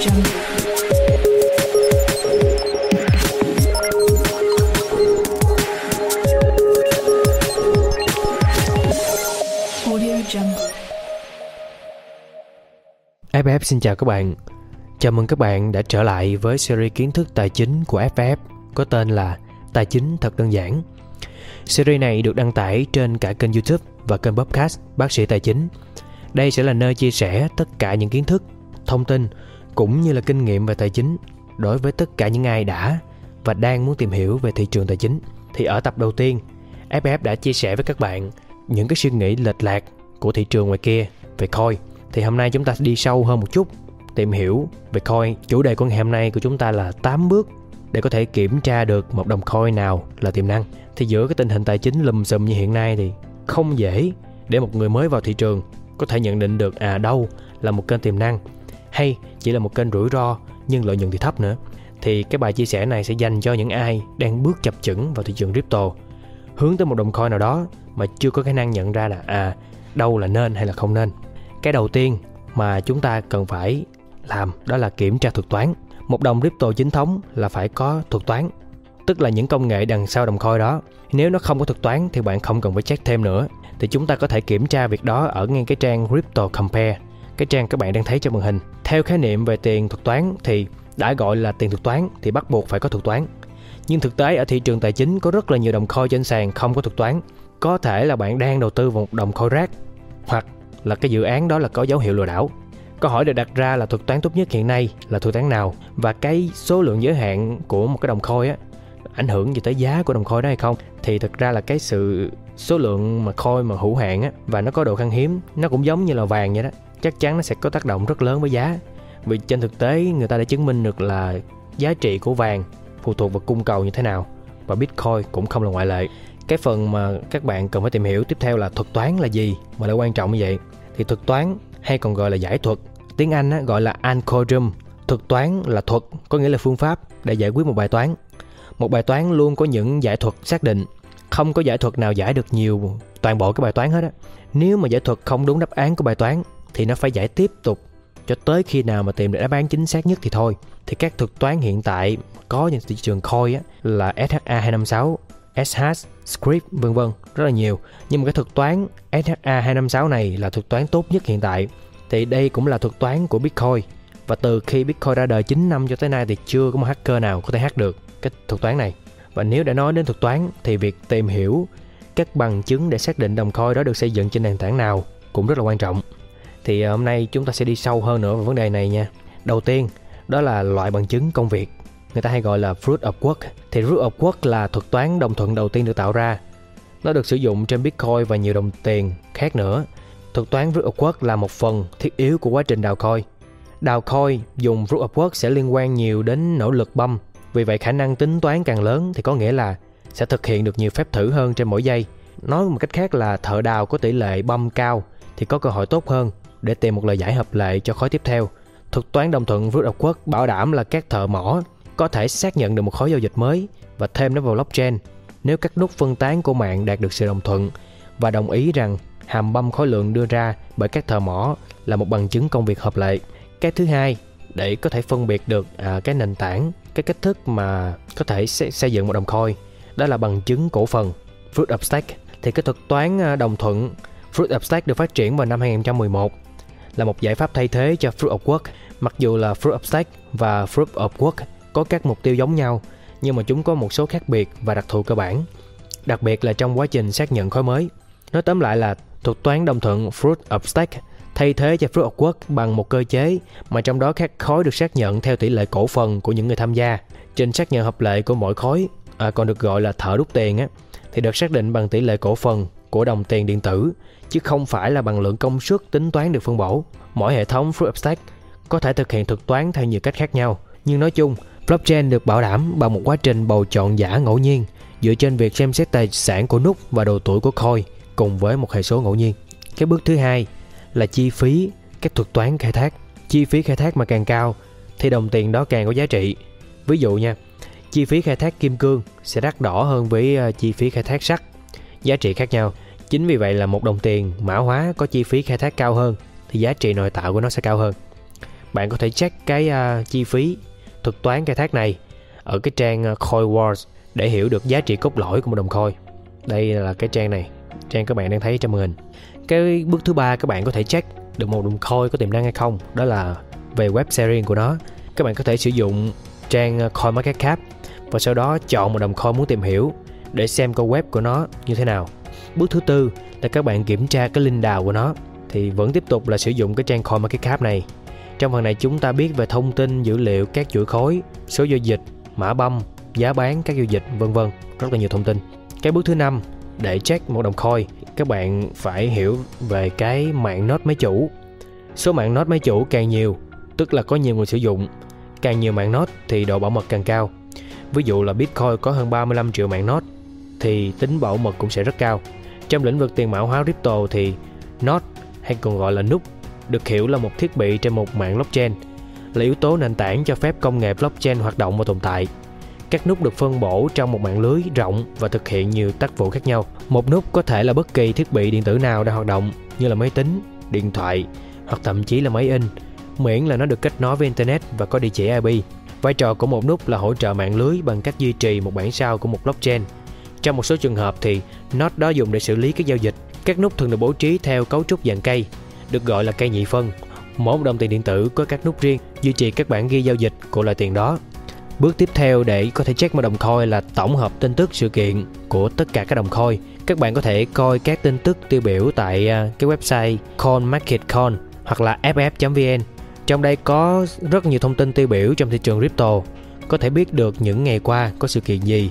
FF xin chào các bạn. Chào mừng các bạn đã trở lại với series kiến thức tài chính của FF có tên là Tài chính thật đơn giản. Series này được đăng tải trên cả kênh YouTube và kênh podcast Bác sĩ Tài chính. Đây sẽ là nơi chia sẻ tất cả những kiến thức, thông tin cũng như là kinh nghiệm về tài chính đối với tất cả những ai đã và đang muốn tìm hiểu về thị trường tài chính. Thì ở tập đầu tiên, FF đã chia sẻ với các bạn những cái suy nghĩ lệch lạc của thị trường ngoài kia về coin. Thì hôm nay chúng ta sẽ đi sâu hơn một chút tìm hiểu về coin. Chủ đề của ngày hôm nay của chúng ta là 8 bước để có thể kiểm tra được một đồng coin nào là tiềm năng. Thì giữa cái tình hình tài chính lùm xùm như hiện nay thì không dễ để một người mới vào thị trường có thể nhận định được à đâu là một kênh tiềm năng hay, chỉ là một kênh rủi ro, nhưng lợi nhuận thì thấp nữa. Thì cái bài chia sẻ này sẽ dành cho những ai đang bước chập chững vào thị trường crypto. Hướng tới một đồng coin nào đó mà chưa có khả năng nhận ra là à đâu là nên hay là không nên. Cái đầu tiên mà chúng ta cần phải làm đó là kiểm tra thuật toán. Một đồng crypto chính thống là phải có thuật toán, tức là những công nghệ đằng sau đồng coin đó. Nếu nó không có thuật toán thì bạn không cần phải check thêm nữa. Thì chúng ta có thể kiểm tra việc đó ở ngay cái trang crypto compare cái trang các bạn đang thấy trên màn hình. Theo khái niệm về tiền thuật toán thì đã gọi là tiền thuật toán thì bắt buộc phải có thuật toán. Nhưng thực tế ở thị trường tài chính có rất là nhiều đồng coin trên sàn không có thuật toán. Có thể là bạn đang đầu tư vào một đồng coin rác, hoặc là cái dự án đó là có dấu hiệu lừa đảo. Câu hỏi được đặt ra là thuật toán tốt nhất hiện nay là thuật toán nào? Và cái số lượng giới hạn của một cái đồng coin á, ảnh hưởng gì tới giá của đồng coin đó hay không? Thì thực ra là cái sự số lượng mà coin mà hữu hạn á, và nó có độ khan hiếm, nó cũng giống như là vàng vậy đó chắc chắn nó sẽ có tác động rất lớn với giá. Vì trên thực tế người ta đã chứng minh được là giá trị của vàng phụ thuộc vào cung cầu như thế nào và bitcoin cũng không là ngoại lệ. Cái phần mà các bạn cần phải tìm hiểu tiếp theo là thuật toán là gì mà lại quan trọng như vậy. Thì thuật toán hay còn gọi là giải thuật tiếng anh á, gọi là algorithm. Thuật toán là thuật có nghĩa là phương pháp để giải quyết một bài toán. Một bài toán luôn có những giải thuật xác định. Không có giải thuật nào giải được nhiều toàn bộ cái bài toán hết á. Nếu mà giải thuật không đúng đáp án của bài toán thì nó phải giải tiếp tục. Cho tới khi nào mà tìm được đáp án chính xác nhất thì thôi. Thì các thuật toán hiện tại có trên thị trường coin á, là SHA 256 SH, Script vân vân rất là nhiều. Nhưng mà cái thuật toán SHA 256 này là thuật toán tốt nhất hiện tại. Thì đây cũng là thuật toán của Bitcoin. Và từ khi Bitcoin ra đời 9 năm cho tới nay thì chưa có một hacker nào có thể hack được cái thuật toán này. Và nếu đã nói đến thuật toán thì việc tìm hiểu các bằng chứng để xác định đồng coin đó được xây dựng trên nền tảng nào cũng rất là quan trọng thì ờ, hôm nay chúng ta sẽ đi sâu hơn nữa vào vấn đề này nha. Đầu tiên, đó là loại bằng chứng công việc. Người ta hay gọi là Proof of Work. Thì Proof of Work là thuật toán đồng thuận đầu tiên được tạo ra. Nó được sử dụng trên Bitcoin và nhiều đồng tiền khác nữa. Thuật toán Proof of Work là một phần thiết yếu của quá trình đào coin. Đào coin dùng Proof of Work sẽ liên quan nhiều đến nỗ lực băm. Vì vậy, khả năng tính toán càng lớn thì có nghĩa là sẽ thực hiện được nhiều phép thử hơn trên mỗi giây. Nói một cách khác là thợ đào có tỷ lệ băm cao thì có cơ hội tốt hơn để tìm một lời giải hợp lệ cho khối tiếp theo thuật toán đồng thuận Proof of Work bảo đảm là các thợ mỏ có thể xác nhận được một khối giao dịch mới và thêm nó vào blockchain nếu các nút phân tán của mạng đạt được sự đồng thuận và đồng ý rằng hàm băm khối lượng đưa ra bởi các thợ mỏ là một bằng chứng công việc hợp lệ. Cái thứ hai, để có thể phân biệt được à, cái nền tảng, cái cách thức mà có thể xây, xây dựng một đồng coin, đó là bằng chứng cổ phần, Fruit of Stake. Thì cái thuật toán à, đồng thuận Fruit of Stake được phát triển vào năm 2011 là một giải pháp thay thế cho Proof of Work. Mặc dù là Proof of Stake và Proof of Work có các mục tiêu giống nhau, nhưng mà chúng có một số khác biệt và đặc thù cơ bản. Đặc biệt là trong quá trình xác nhận khối mới. Nói tóm lại là thuật toán đồng thuận Fruit of Stake thay thế cho Fruit of Work bằng một cơ chế mà trong đó các khối được xác nhận theo tỷ lệ cổ phần của những người tham gia. Trình xác nhận hợp lệ của mỗi khối, à, còn được gọi là thợ đúc tiền á, thì được xác định bằng tỷ lệ cổ phần của đồng tiền điện tử, chứ không phải là bằng lượng công suất tính toán được phân bổ. Mỗi hệ thống proof of Stake có thể thực hiện thuật toán theo nhiều cách khác nhau, nhưng nói chung, blockchain được bảo đảm bằng một quá trình bầu chọn giả ngẫu nhiên dựa trên việc xem xét tài sản của nút và độ tuổi của coin cùng với một hệ số ngẫu nhiên. Cái bước thứ hai là chi phí các thuật toán khai thác. Chi phí khai thác mà càng cao thì đồng tiền đó càng có giá trị. Ví dụ nha, chi phí khai thác kim cương sẽ đắt đỏ hơn với ờ, chi phí khai thác sắt. Giá trị khác nhau. Chính vì vậy là một đồng tiền mã hóa có chi phí khai thác cao hơn thì giá trị nội tạo của nó sẽ cao hơn. bạn có thể check cái uh, chi phí thuật toán khai thác này ở cái trang à, Coin Wars để hiểu được giá trị cốt lõi của một đồng coin. Đây là cái trang này, trang các bạn đang thấy trong màn hình. Cái bước thứ ba các bạn có thể check được một đồng coin có tiềm năng hay không, đó là về web sharing của nó. Các bạn có thể sử dụng trang à, CoinMarketCap và sau đó chọn một đồng coin muốn tìm hiểu để xem câu web của nó như thế nào. Bước thứ tư là các bạn kiểm tra cái link đào của nó thì vẫn tiếp tục là sử dụng cái trang CoinMarketCap này. Trong phần này chúng ta biết về thông tin, dữ liệu, các chuỗi khối, số giao dịch, mã băm, giá bán các giao dịch vân vân, rất là nhiều thông tin. Cái bước thứ năm để check một đồng coin, các bạn phải hiểu về cái mạng node máy chủ. Số mạng node máy chủ càng nhiều, tức là có nhiều người sử dụng, càng nhiều mạng node thì độ bảo mật càng cao. Ví dụ là Bitcoin có hơn 35 triệu mạng node thì tính bảo mật cũng sẽ rất cao. Trong lĩnh vực tiền mã hóa crypto thì node hay còn gọi là nút được hiểu là một thiết bị trên một mạng blockchain là yếu tố nền tảng cho phép công nghệ blockchain hoạt động và tồn tại. Các nút được phân bổ trong một mạng lưới rộng và thực hiện nhiều tác vụ khác nhau. Một nút có thể là bất kỳ thiết bị điện tử nào đang hoạt động như là máy tính, điện thoại hoặc thậm chí là máy in, miễn là nó được kết nối với internet và có địa chỉ IP. Vai trò của một nút là hỗ trợ mạng lưới bằng cách duy trì một bản sao của một blockchain. Trong một số trường hợp thì node đó dùng để xử lý các giao dịch. Các nút thường được bố trí theo cấu trúc dạng cây, được gọi là cây nhị phân. Mỗi một đồng tiền điện tử có các nút riêng duy trì các bản ghi giao dịch của loại tiền đó. Bước tiếp theo để có thể check một đồng coin là tổng hợp tin tức sự kiện của tất cả các đồng coin. Các bạn có thể coi các tin tức tiêu biểu tại à, cái website CoinMarketCoin hoặc là ff.vn. Trong đây có rất nhiều thông tin tiêu biểu trong thị trường crypto. Có thể biết được những ngày qua có sự kiện gì,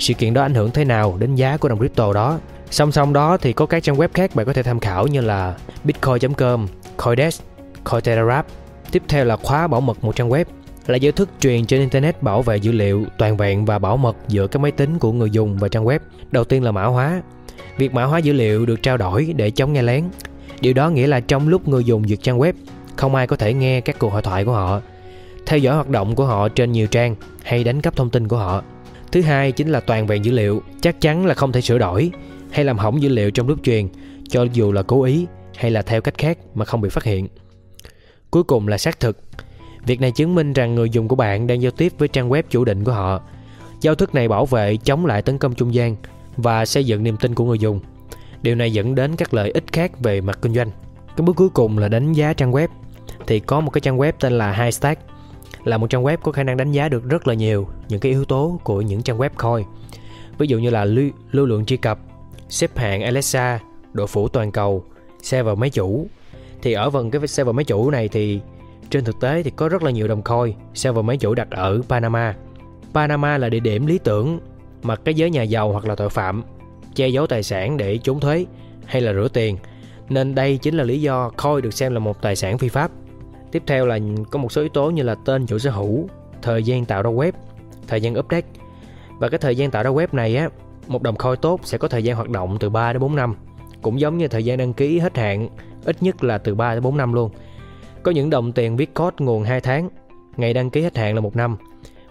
sự kiện đó ảnh hưởng thế nào đến giá của đồng crypto đó. Song song đó thì có các trang web khác bạn có thể tham khảo như là bitcoin.com, Coindesk, Cointelegraph. Tiếp theo là khóa bảo mật một trang web là giới thức truyền trên internet bảo vệ dữ liệu toàn vẹn và bảo mật giữa các máy tính của người dùng và trang web. Đầu tiên là mã hóa. Việc mã hóa dữ liệu được trao đổi để chống nghe lén. Điều đó nghĩa là trong lúc người dùng duyệt trang web, không ai có thể nghe các cuộc hội thoại của họ, theo dõi hoạt động của họ trên nhiều trang hay đánh cắp thông tin của họ. Thứ hai chính là toàn vẹn dữ liệu, chắc chắn là không thể sửa đổi hay làm hỏng dữ liệu trong lúc truyền, cho dù là cố ý hay là theo cách khác mà không bị phát hiện. Cuối cùng là xác thực. Việc này chứng minh rằng người dùng của bạn đang giao tiếp với trang web chủ định của họ. Giao thức này bảo vệ chống lại tấn công trung gian và xây dựng niềm tin của người dùng. Điều này dẫn đến các lợi ích khác về mặt kinh doanh. Cái bước cuối cùng là đánh giá trang web. Thì có một cái trang web tên là haystack là một trang web có khả năng đánh giá được rất là nhiều những cái yếu tố của những trang web coin. Ví dụ như là lưu, lưu lượng truy cập, xếp hạng Alexa, độ phủ toàn cầu, server máy chủ. Thì ở phần cái server máy chủ này thì trên thực tế thì có rất là nhiều đồng coin server máy chủ đặt ở Panama. Panama là địa điểm lý tưởng mà cái giới nhà giàu hoặc là tội phạm che giấu tài sản để trốn thuế hay là rửa tiền. Nên đây chính là lý do coin được xem là một tài sản phi pháp. Tiếp theo là có một số yếu tố như là tên chủ sở hữu, thời gian tạo ra web, thời gian update. Và cái thời gian tạo ra web này á, một đồng coin tốt sẽ có thời gian hoạt động từ 3 đến 4 năm. Cũng giống như thời gian đăng ký hết hạn, ít nhất là từ 3 đến 4 năm luôn. Có những đồng tiền viết code nguồn 2 tháng, ngày đăng ký hết hạn là một năm.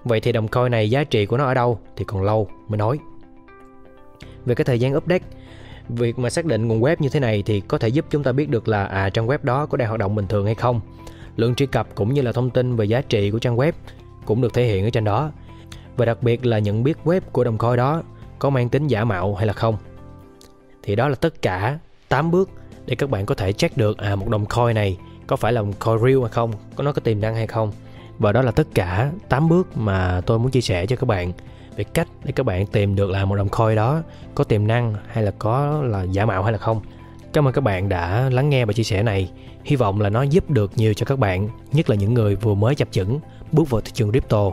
Vậy thì đồng coin này giá trị của nó ở đâu thì còn lâu mới nói. Về cái thời gian update, việc mà xác định nguồn web như thế này thì có thể giúp chúng ta biết được là à trang web đó có đang hoạt động bình thường hay không. Lượng truy cập cũng như là thông tin về giá trị của trang web cũng được thể hiện ở trên đó. Và đặc biệt là nhận biết web của đồng coin đó có mang tính giả mạo hay là không. Thì đó là tất cả 8 bước để các bạn có thể check được à một đồng coin này có phải là một coin real hay không, có nó có tiềm năng hay không. Và đó là tất cả 8 bước mà tôi muốn chia sẻ cho các bạn về cách để các bạn tìm được là một đồng coin đó có tiềm năng hay là có là giả mạo hay là không. Cảm ơn các bạn đã lắng nghe bài chia sẻ này. Hy vọng là nó giúp được nhiều cho các bạn, nhất là những người vừa mới chập chững bước vào thị trường crypto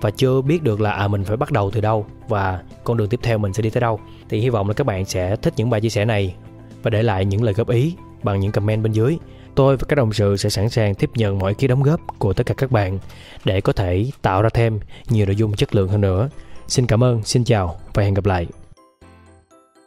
và chưa biết được là à mình phải bắt đầu từ đâu và con đường tiếp theo mình sẽ đi tới đâu. Thì hy vọng là các bạn sẽ thích những bài chia sẻ này và để lại những lời góp ý bằng những comment bên dưới. Tôi và các đồng sự sẽ sẵn sàng tiếp nhận mọi ý đóng góp của tất cả các bạn để có thể tạo ra thêm nhiều nội dung chất lượng hơn nữa. Xin cảm ơn, xin chào và hẹn gặp lại.